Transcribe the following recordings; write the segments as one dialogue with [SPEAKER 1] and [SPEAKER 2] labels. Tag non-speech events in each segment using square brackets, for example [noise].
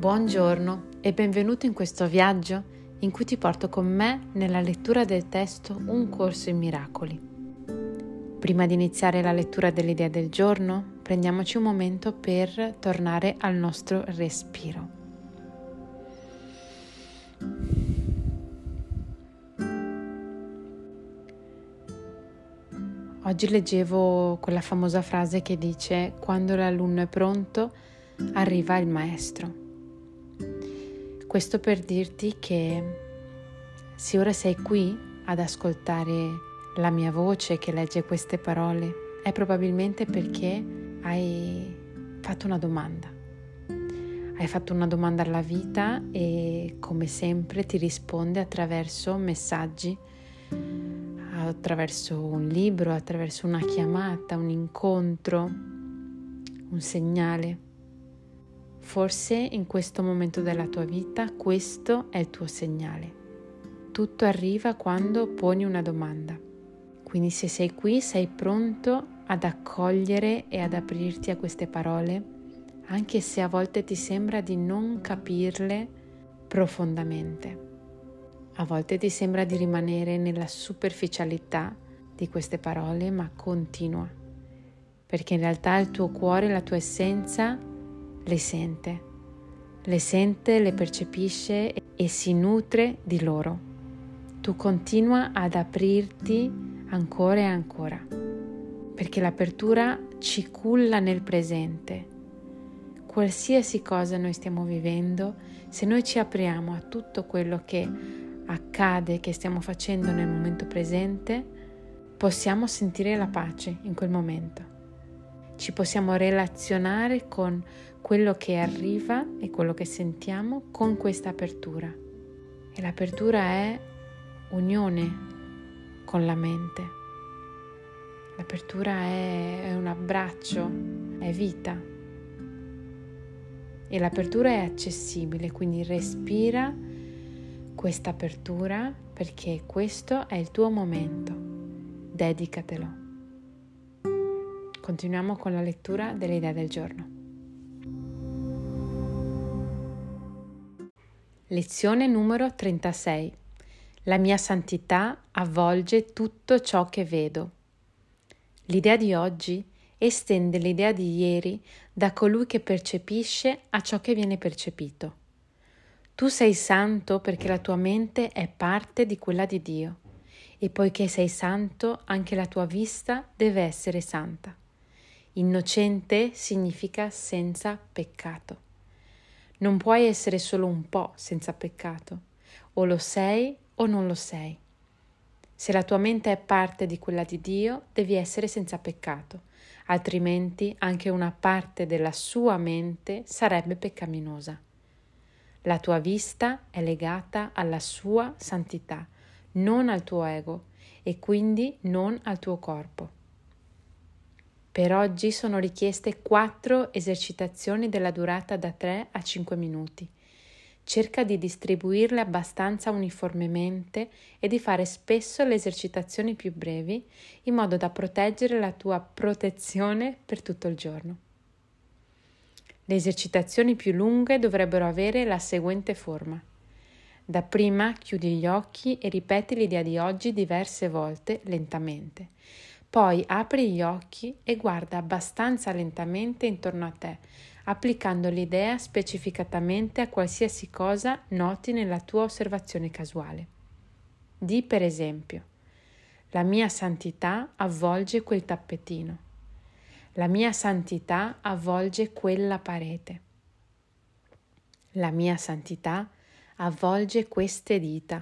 [SPEAKER 1] Buongiorno e benvenuto in questo viaggio in cui ti porto con me nella lettura del testo Un corso in miracoli. Prima di iniziare la lettura dell'idea del giorno, prendiamoci un momento per tornare al nostro respiro. Oggi leggevo quella famosa frase che dice quando l'alunno è pronto arriva il maestro. Questo per dirti che se ora sei qui ad ascoltare la mia voce che legge queste parole, è probabilmente perché hai fatto una domanda. Hai fatto una domanda alla vita e come sempre ti risponde attraverso messaggi, attraverso un libro, attraverso una chiamata, un incontro, un segnale. Forse in questo momento della tua vita questo è il tuo segnale. Tutto arriva quando poni una domanda. Quindi se sei qui sei pronto ad accogliere e ad aprirti a queste parole, anche se a volte ti sembra di non capirle profondamente. A volte ti sembra di rimanere nella superficialità di queste parole, ma continua, perché in realtà il tuo cuore, la tua essenza le sente, le sente, le percepisce e si nutre di loro. Tu continua ad aprirti ancora e ancora, perché l'apertura ci culla nel presente. Qualsiasi cosa noi stiamo vivendo, se noi ci apriamo a tutto quello che accade, che stiamo facendo nel momento presente, possiamo sentire la pace in quel momento. Ci possiamo relazionare con quello che arriva e quello che sentiamo con questa apertura. E l'apertura è unione con la mente. L'apertura è, è un abbraccio, è vita. E l'apertura è accessibile, quindi respira questa apertura perché questo è il tuo momento. Dedicatelo. Continuiamo con la lettura dell'idea del giorno. Lezione numero 36. La mia santità avvolge tutto ciò che vedo. L'idea di oggi estende l'idea di ieri da colui che percepisce a ciò che viene percepito. Tu sei santo perché la tua mente è parte di quella di Dio e poiché sei santo anche la tua vista deve essere santa. Innocente significa senza peccato. Non puoi essere solo un po' senza peccato. O lo sei o non lo sei. Se la tua mente è parte di quella di Dio, devi essere senza peccato, altrimenti anche una parte della sua mente sarebbe peccaminosa. La tua vista è legata alla sua santità, non al tuo ego e quindi non al tuo corpo. Per oggi sono richieste 4 esercitazioni della durata da 3 a 5 minuti. Cerca di distribuirle abbastanza uniformemente e di fare spesso le esercitazioni più brevi in modo da proteggere la tua protezione per tutto il giorno. Le esercitazioni più lunghe dovrebbero avere la seguente forma. Dapprima chiudi gli occhi e ripeti l'idea di oggi diverse volte lentamente. Poi apri gli occhi e guarda abbastanza lentamente intorno a te, applicando l'idea specificatamente a qualsiasi cosa noti nella tua osservazione casuale. Di per esempio, la mia santità avvolge quel tappetino. La mia santità avvolge quella parete. La mia santità avvolge queste dita.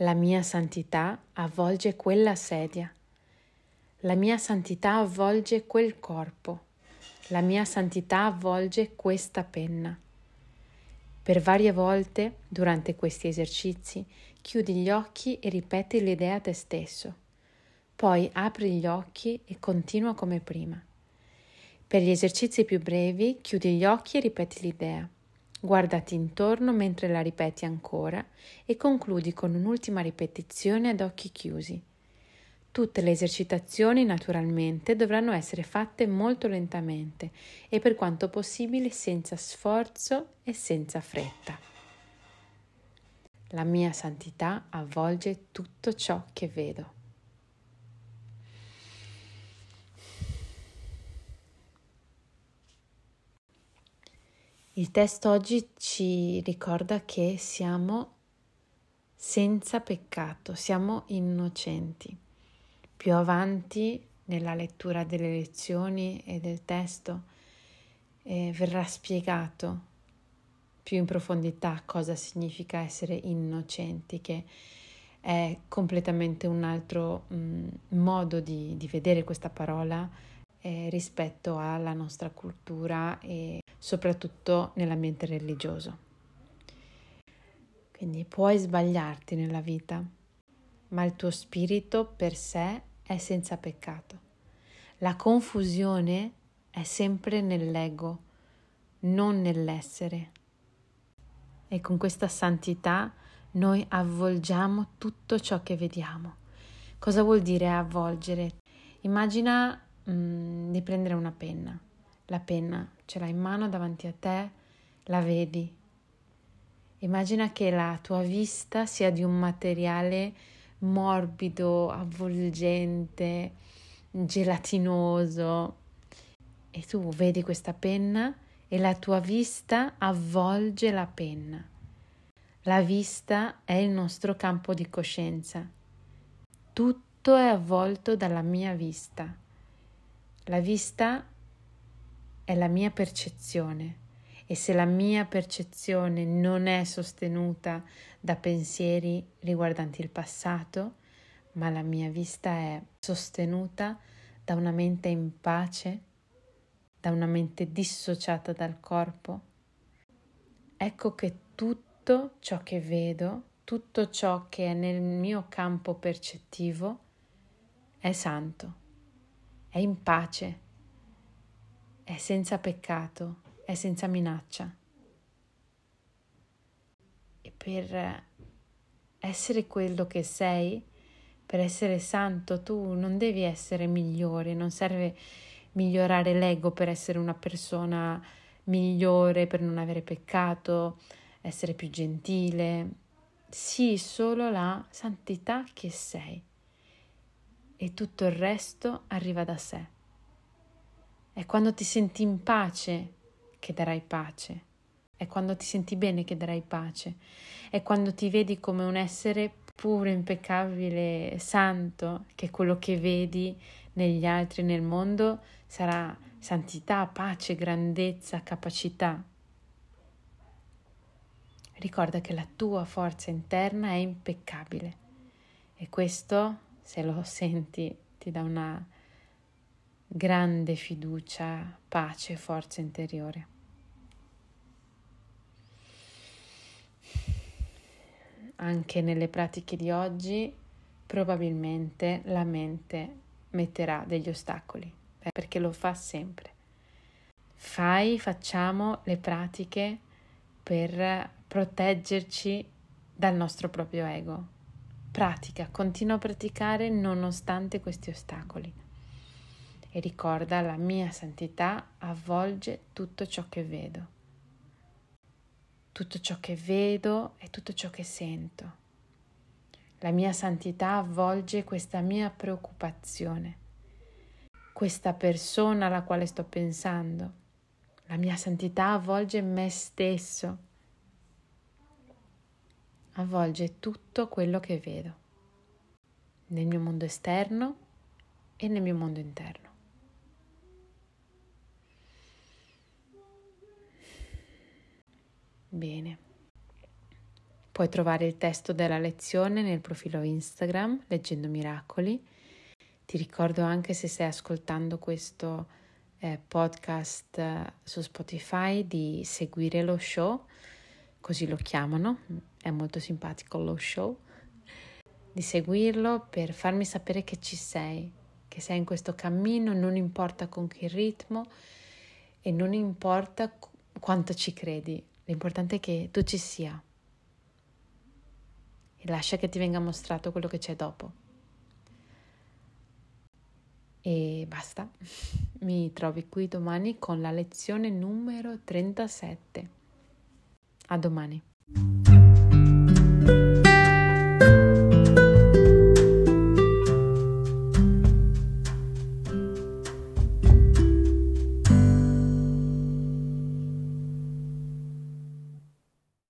[SPEAKER 1] La mia santità avvolge quella sedia. La mia santità avvolge quel corpo. La mia santità avvolge questa penna. Per varie volte, durante questi esercizi, chiudi gli occhi e ripeti l'idea a te stesso. Poi apri gli occhi e continua come prima. Per gli esercizi più brevi, chiudi gli occhi e ripeti l'idea. Guardati intorno mentre la ripeti ancora e concludi con un'ultima ripetizione ad occhi chiusi. Tutte le esercitazioni naturalmente dovranno essere fatte molto lentamente e per quanto possibile senza sforzo e senza fretta. La mia santità avvolge tutto ciò che vedo. Il testo oggi ci ricorda che siamo senza peccato, siamo innocenti. Più avanti nella lettura delle lezioni e del testo eh, verrà spiegato più in profondità cosa significa essere innocenti, che è completamente un altro mh, mm, modo di, di, vedere questa parola eh, rispetto alla nostra cultura e soprattutto nell'ambiente religioso. Quindi puoi sbagliarti nella vita, ma il tuo spirito per sé è senza peccato. La confusione è sempre nell'ego, non nell'essere. E con questa santità noi avvolgiamo tutto ciò che vediamo. Cosa vuol dire avvolgere? Immagina mm, di prendere una penna. La penna ce l'hai in mano davanti a te, la vedi. Immagina che la tua vista sia di un materiale morbido, avvolgente, gelatinoso e tu vedi questa penna e la tua vista avvolge la penna. La vista è il nostro campo di coscienza. Tutto è avvolto dalla mia vista. La vista è la mia percezione e se la mia percezione non è sostenuta da pensieri riguardanti il passato, ma la mia vista è sostenuta da una mente in pace, da una mente dissociata dal corpo, ecco che tutto ciò che vedo, tutto ciò che è nel mio campo percettivo è santo, è in pace è senza peccato, è senza minaccia. E per essere quello che sei, per essere santo, tu non devi essere migliore, non serve migliorare l'ego per essere una persona migliore, per non avere peccato, essere più gentile. Sii solo la santità che sei e tutto il resto arriva da sé. È quando ti senti in pace che darai pace. È quando ti senti bene che darai pace. È quando ti vedi come un essere puro, impeccabile, santo, che quello che vedi negli altri nel mondo sarà santità, pace, grandezza, capacità. Ricorda che la tua forza interna è impeccabile e questo, se lo senti, ti dà una grande fiducia, pace e forza interiore. Anche nelle pratiche di oggi probabilmente la mente metterà degli ostacoli, perché lo fa sempre. Fai, facciamo le pratiche per proteggerci dal nostro proprio ego. Pratica, continua a praticare nonostante questi ostacoli e ricorda la mia santità avvolge tutto ciò che vedo. Tutto ciò che vedo e tutto ciò che sento. La mia santità avvolge questa mia preoccupazione, questa persona alla quale sto pensando. La mia santità avvolge me stesso, avvolge tutto quello che vedo nel mio mondo esterno e nel mio mondo interno. Bene. Puoi trovare il testo della lezione nel profilo Instagram Leggendo Miracoli. Ti ricordo anche se stai ascoltando questo eh, podcast eh, su Spotify di seguire lo show, così lo chiamano, è molto simpatico lo show, di seguirlo per farmi sapere che ci sei, che sei in questo cammino, non importa con che ritmo e non importa quanto ci credi, L'importante è che tu ci sia e lascia che ti venga mostrato quello che c'è dopo. E basta, [laughs] mi trovi qui domani con la lezione numero 37. A domani. Bye.